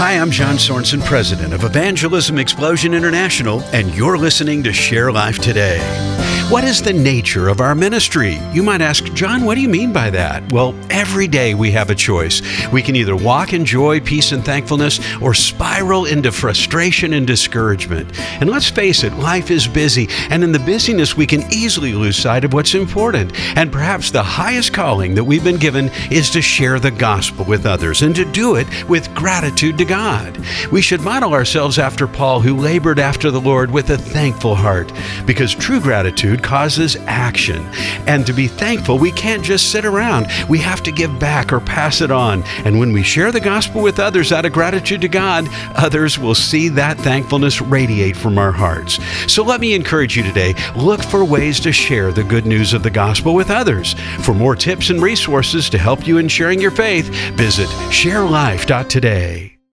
Hi, I'm John Sorensen, president of Evangelism Explosion International, and you're listening to Share Life Today. What is the nature of our ministry? You might ask, John, what do you mean by that? Well, every day we have a choice. We can either walk in joy, peace, and thankfulness, or spiral into frustration and discouragement. And let's face it, life is busy, and in the busyness, we can easily lose sight of what's important. And perhaps the highest calling that we've been given is to share the gospel with others and to do it with gratitude to God. We should model ourselves after Paul, who labored after the Lord with a thankful heart, because true gratitude causes action. And to be thankful, we can't just sit around. We have to give back or pass it on. And when we share the gospel with others out of gratitude to God, others will see that thankfulness radiate from our hearts. So let me encourage you today look for ways to share the good news of the gospel with others. For more tips and resources to help you in sharing your faith, visit sharelife.today.